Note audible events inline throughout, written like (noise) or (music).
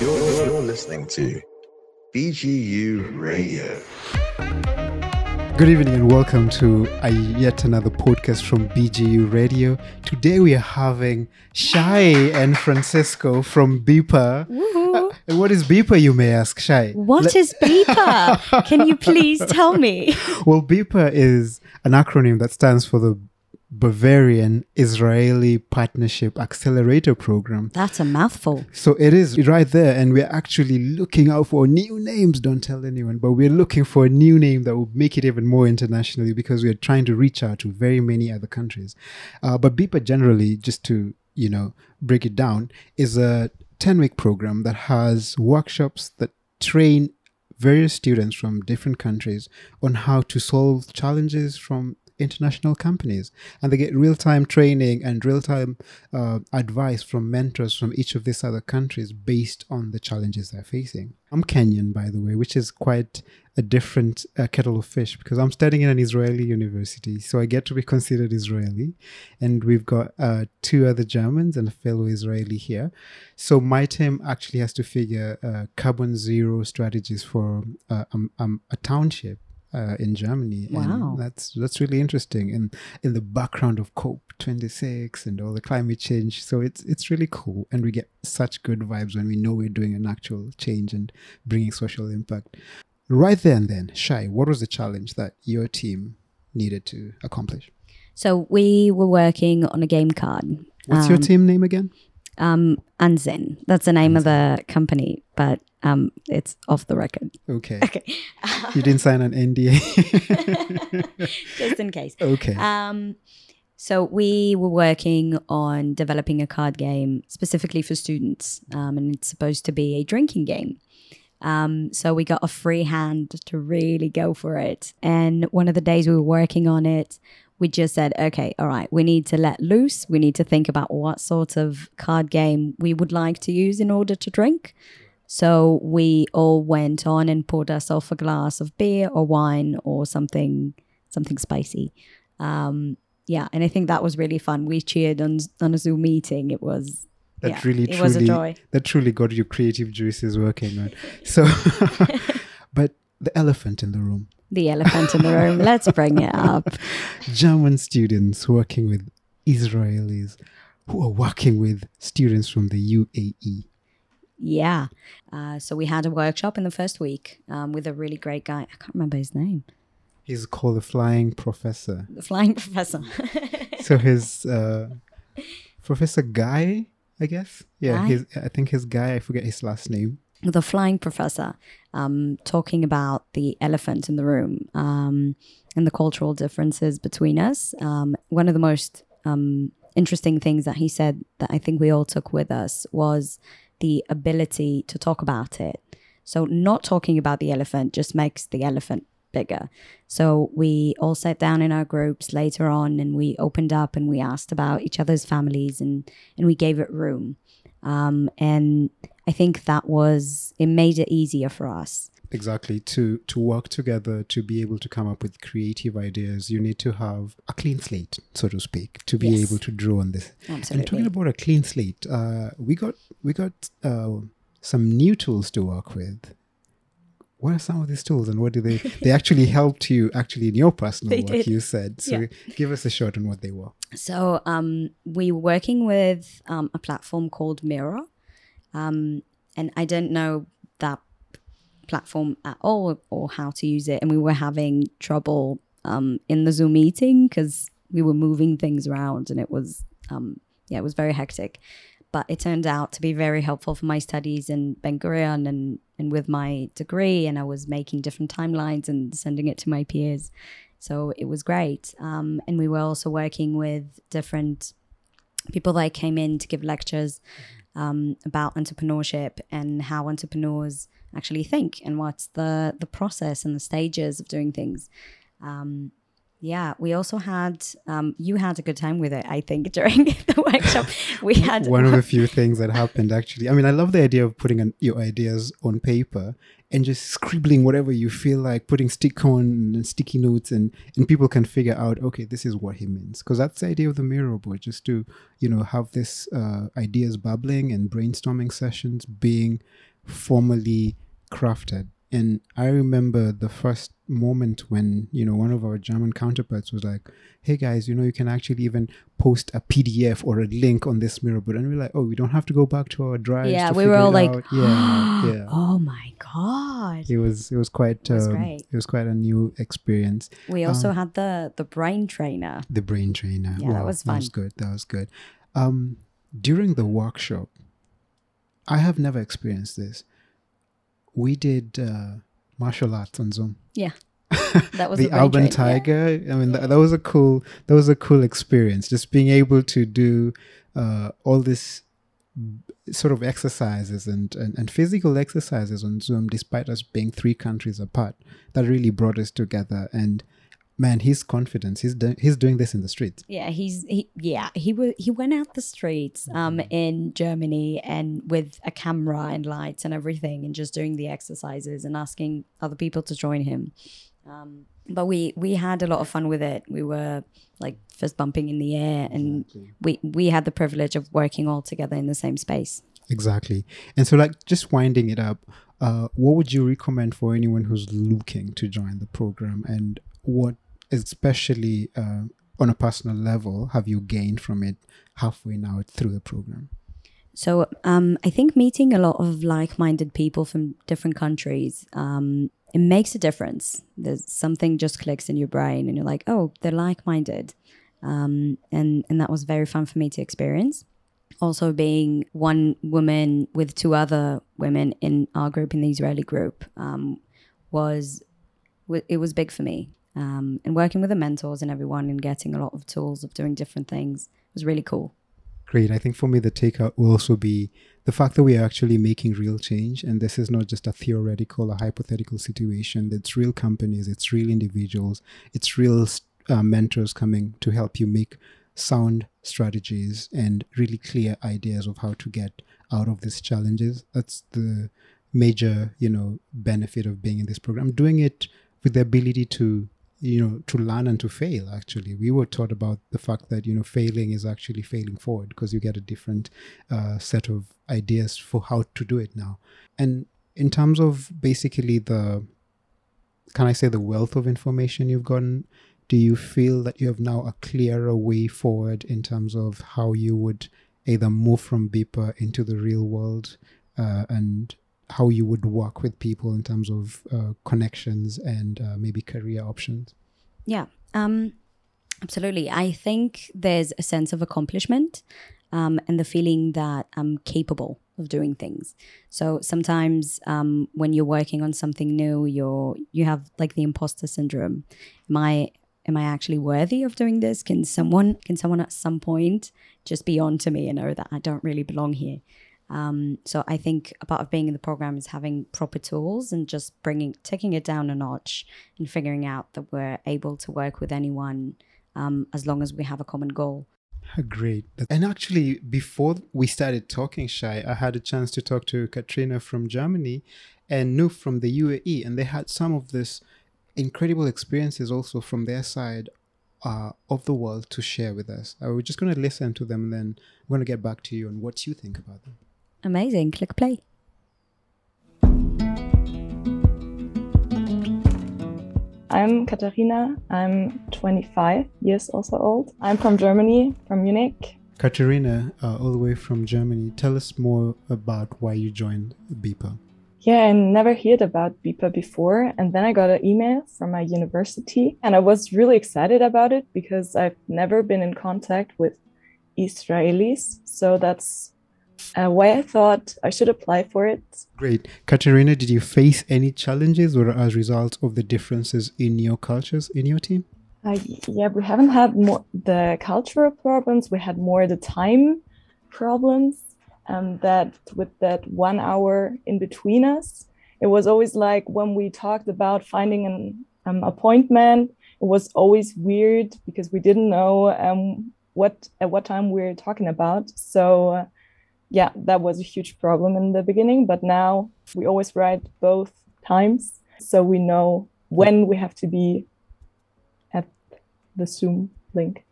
You're, you're listening to BGU Radio. Good evening and welcome to a, yet another podcast from BGU Radio. Today we are having Shai and Francisco from BIPA. Uh, what is BIPA, you may ask, Shai? What Let- is BIPA? Can you please tell me? (laughs) Well, BIPA is an acronym that stands for the Bavarian Israeli Partnership Accelerator Program. That's a mouthful. So it is right there, and we're actually looking out for new names. Don't tell anyone, but we're looking for a new name that will make it even more internationally because we're trying to reach out to very many other countries. Uh, but BIPA generally, just to you know break it down, is a ten week program that has workshops that train various students from different countries on how to solve challenges from international companies and they get real-time training and real-time uh, advice from mentors from each of these other countries based on the challenges they're facing. I'm kenyan by the way which is quite a different uh, kettle of fish because i'm studying in an israeli university so i get to be considered israeli and we've got uh, two other germans and a fellow israeli here. So my team actually has to figure uh, carbon zero strategies for uh, um, um, a township uh, in Germany. Wow. And that's that's really interesting. And in the background of COP 26 and all the climate change. So it's it's really cool. And we get such good vibes when we know we're doing an actual change and bringing social impact. Right there and then, Shai, what was the challenge that your team needed to accomplish? So we were working on a game card. What's your team name again? Um. That's the name of the company, but um, it's off the record. Okay. (laughs) Okay. You didn't sign an NDA. (laughs) Just in case. okay. Um, so we were working on developing a card game specifically for students, um, and it's supposed to be a drinking game. Um, so we got a free hand to really go for it. And one of the days we were working on it, we just said, okay, all right, we need to let loose. We need to think about what sort of card game we would like to use in order to drink. So we all went on and poured ourselves a glass of beer or wine or something, something spicy. Um, yeah, and I think that was really fun. We cheered on on a Zoom meeting. It was that yeah, really it truly was a joy. that truly got your creative juices working on so (laughs) but the elephant in the room the elephant in the room. Let's bring it up. (laughs) german students working with israelis who are working with students from the uae Yeah. Uh, so we had a workshop in the first week um, with a really great guy. I can't remember his name. he's called the flying professor The flying professor. (laughs) so his uh professor guy i guess yeah his i think his guy i forget his last name the flying professor um, talking about the elephant in the room um, and the cultural differences between us. Um, one of the most um, interesting things that he said that I think we all took with us was the ability to talk about it. So, not talking about the elephant just makes the elephant bigger. So, we all sat down in our groups later on and we opened up and we asked about each other's families and, and we gave it room. Um, and I think that was it made it easier for us. exactly to to work together to be able to come up with creative ideas you need to have a clean slate so to speak to be Yes. able to draw on this Absolutely. and talking about a clean slate uh, we got we got uh, some new tools to work with what are some of these tools and what do they (laughs) they actually helped you actually in your personal They work did. you said so Yeah. give us a shot on what they were So um, we were working with um, a platform called Miro, um, and I didn't know that platform at all or how to use it, and we were having trouble um, in the Zoom meeting because we were moving things around, and it was um, yeah, it was very hectic. But it turned out to be very helpful for my studies in Ben Gurion and and with my degree, and I was making different timelines and sending it to my peers. So it was great. Um, and we were also working with different people that came in to give lectures um, about entrepreneurship and how entrepreneurs actually think and what's the, the process and the stages of doing things. Um, yeah, we also had, um, you had a good time with it, I think, (laughs) during the workshop. We had one of the few things that happened actually i mean i love the idea of putting an, your ideas on paper and just scribbling whatever you feel like, putting stick on and sticky notes, and and people can figure out, okay, this is what he means, because that's the idea of the Miro board, just to you know have this uh, ideas bubbling and brainstorming sessions being formally crafted. And I remember the first moment when you know one of our German counterparts was like, "Hey guys, you know you can actually even post a PDF or a link on this Miro board," and we're like, "Oh, we don't have to go back to our drives." Yeah, we were all like, "Yeah, (gasps) yeah." oh my god. It was it was quite was um, great. it was quite a new experience. We also had the the brain trainer. The brain trainer. Yeah, that was fun. That was good. That was good. Um, during the workshop, I have never experienced this. We did uh, martial arts on Zoom. Yeah. (laughs) That was the Alban trainer, yeah. Tiger. I mean, that, that was a cool. That was a cool experience. Just being able to do uh, all this sort of exercises and, and and physical exercises on Zoom, despite us being three countries apart. That really brought us together. And man, his confidence. He's do- he's doing this in the streets. Yeah, he's he yeah, he was he went out the streets um Mm-hmm. in Germany and with a camera and lights and everything and just doing the exercises and asking other people to join him. Um but we we had a lot of fun with it. We were like fist bumping in the air and we we had the privilege of working all together in the same space. Exactly. And so, like, just winding it up, uh, what would you recommend for anyone who's looking to join the program? And what, especially uh, on a personal level, have you gained from it halfway now through the program? So um, I think meeting a lot of like-minded people from different countries, um, it makes a difference. There's something just clicks in your brain, and you're like, oh, they're like-minded, um, and and that was very fun for me to experience. Also, being one woman with two other women in our group, in the Israeli group, um, was it was big for me. Um, and working with the mentors and everyone, and getting a lot of tools of doing different things was really cool. Great. I think for me, the takeout will also be the fact that we are actually making real change. And this is not just a theoretical or hypothetical situation. It's real companies, it's real individuals, it's real uh, mentors coming to help you make sound strategies and really clear ideas of how to get out of these challenges. That's the major, you know, benefit of being in this program. Doing it with the ability to you know to learn and to fail actually. We were taught about the fact that you know failing is actually failing forward because you get a different uh, set of ideas for how to do it now. And in terms of basically the can i say the wealth of information you've gotten do you feel that you have now a clearer way forward in terms of how you would either move from BIPA into the real world uh, and how you would work with people in terms of uh, connections and uh, maybe career options Yeah, um, absolutely. I think there's a sense of accomplishment um, and the feeling that I'm capable of doing things. So sometimes um, when you're working on something new, you're you have like the imposter syndrome. Am I am I actually worthy of doing this? Can someone can someone at some point just be on to me and know that I don't really belong here? Um, so I think a part of being in the program is having proper tools and just bringing taking it down a notch and figuring out that we're able to work with anyone um, as long as we have a common goal. Great. And actually, before we started talking, Shai, I had a chance to talk to Katrina from Germany and Noof from the UAE, and they had some of this incredible experiences also from their side uh, of the world to share with us. Uh, we're just going to listen to them, and then I'm going to get back to you on what you think about them. Amazing. Click play. I'm Katharina. I'm 25 years also old. I'm from Germany, from Munich. Katerina, uh, all the way from Germany, tell us more about why you joined BIPA. Yeah, I never heard about BIPA before. And then I got an email from my university, and I was really excited about it because I've never been in contact with Israelis. So that's uh, why I thought I should apply for it. Great. Katerina, did you face any challenges or as a result of the differences in your cultures in your team? Uh, yeah, we haven't had more the cultural problems. We had more the time problems. And that with that one hour in between us, it was always like when we talked about finding an um, appointment, it was always weird because we didn't know um, what at what time we are talking about. So, uh, yeah, that was a huge problem in the beginning. But now we always write both times. So we know when we have to be at the Zoom link.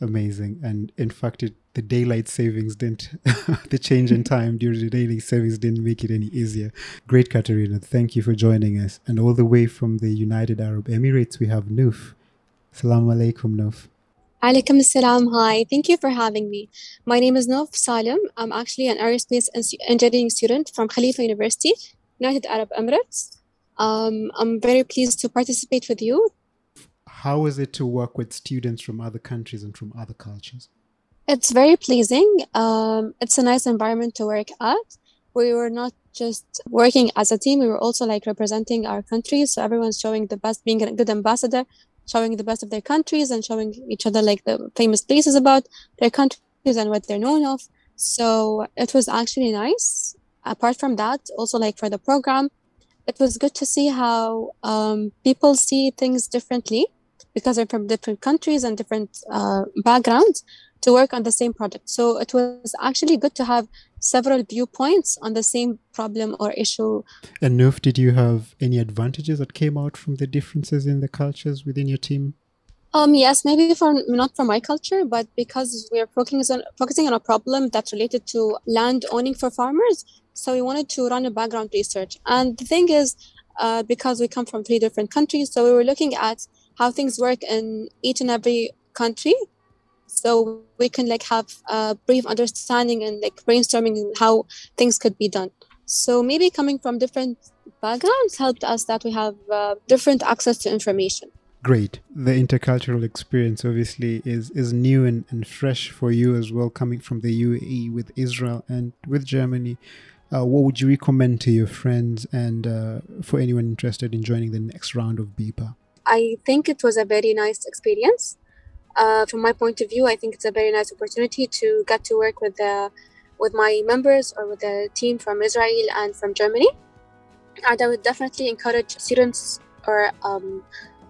Amazing. And in fact, it, the daylight savings didn't, (laughs) the change in time during the daylight savings didn't make it any easier. Great, Katerina. Thank you for joining us. And all the way from the United Arab Emirates, we have Nuf. Assalamu alaikum, Nuf. Alaikum salam. Hi. Thank you for having me. My name is Nuf Salim. I'm actually an aerospace engineering student from Khalifa University, United Arab Emirates. Um, I'm very pleased to participate with you. How is it to work with students from other countries and from other cultures? It's very pleasing. Um, it's a nice environment to work at. We were not just working as a team, we were also like representing our country. So everyone's showing the best, being a good ambassador showing the best of their countries and showing each other like the famous places about their countries and what they're known of. So it was actually nice. Apart from that, also like for the program, it was good to see how um, people see things differently because they're from different countries and different uh, backgrounds to work on the same project. So it was actually good to have several viewpoints on the same problem or issue. And Nuf, did you have any advantages that came out from the differences in the cultures within your team? Um, yes, maybe for not for my culture, but because we are focusing on focusing on a problem that's related to land owning for farmers, so we wanted to run a background research. And the thing is, uh, because we come from three different countries, so we were looking at how things work in each and every country. So we can like have a brief understanding and like brainstorming how things could be done. So maybe coming from different backgrounds helped us that we have uh, different access to information. Great. The intercultural experience obviously is is new and, and fresh for you as well coming from the uae with israel and with germany. Uh, what would you recommend to your friends and uh, for anyone interested in joining the next round of BIPA? I think it was a very nice experience uh, from my point of view, I think it's a very nice opportunity to get to work with the with my members or with the team from Israel and from Germany. And I would definitely encourage students or um,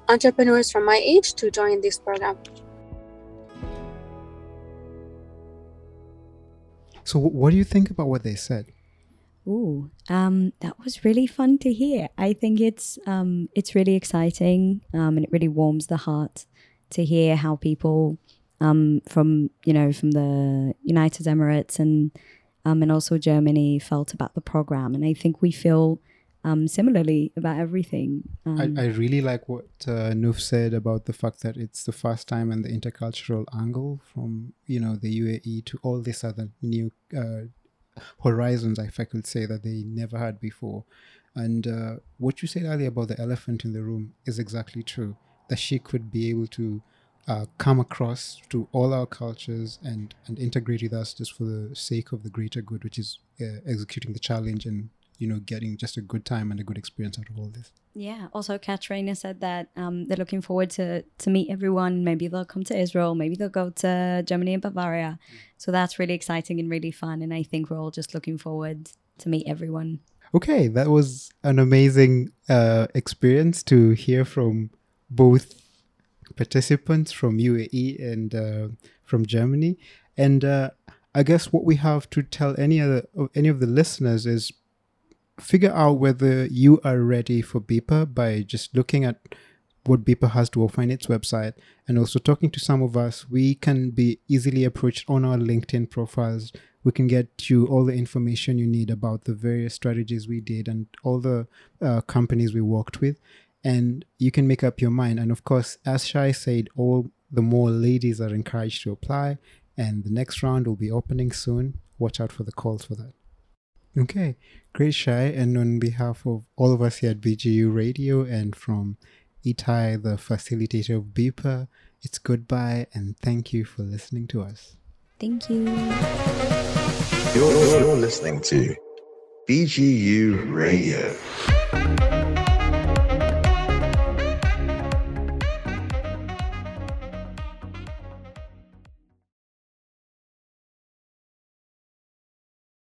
entrepreneurs from my age to join this program. So, what do you think about what they said? Ooh, um, that was really fun to hear. I think it's um, it's really exciting um, and it really warms the heart to hear how people um, from you know from the United Emirates and um, and also Germany felt about the program, and I think we feel um, similarly about everything. I, I, really like what uh, Nuf said about the fact that it's the first time and the intercultural angle from you know the UAE to all these other new uh, horizons, if I could say that they never had before. And uh, what you said earlier about the elephant in the room is exactly true that she could be able to uh, come across to all our cultures and and integrate with us just for the sake of the greater good, which is uh, executing the challenge and you know getting just a good time and a good experience out of all this. Yeah. Also, Katrina said that um, they're looking forward to to meet everyone. Maybe they'll come to Israel. Maybe they'll go to Germany and Bavaria. So that's really exciting and really fun. And I think we're all just looking forward to meet everyone. Okay, that was an amazing uh, experience to hear from both participants from UAE and uh, from Germany. And uh, I guess what we have to tell any other any of the listeners is figure out whether you are ready for BIPA by just looking at what BIPA has to offer in its website and also talking to some of us. We can be easily approached on our LinkedIn profiles. We can get you all the information you need about the various strategies we did and all the uh, companies we worked with and you can make up your mind. And of course, as Shai said, all the more ladies are encouraged to apply, and the next round will be opening soon. Watch out for the calls for that. Okay, great, Shai. And on behalf of all of us here at BGU Radio and from Itai, the facilitator of BIPA, it's goodbye and thank you for listening to us. Thank you. You're, you're listening to BGU Radio.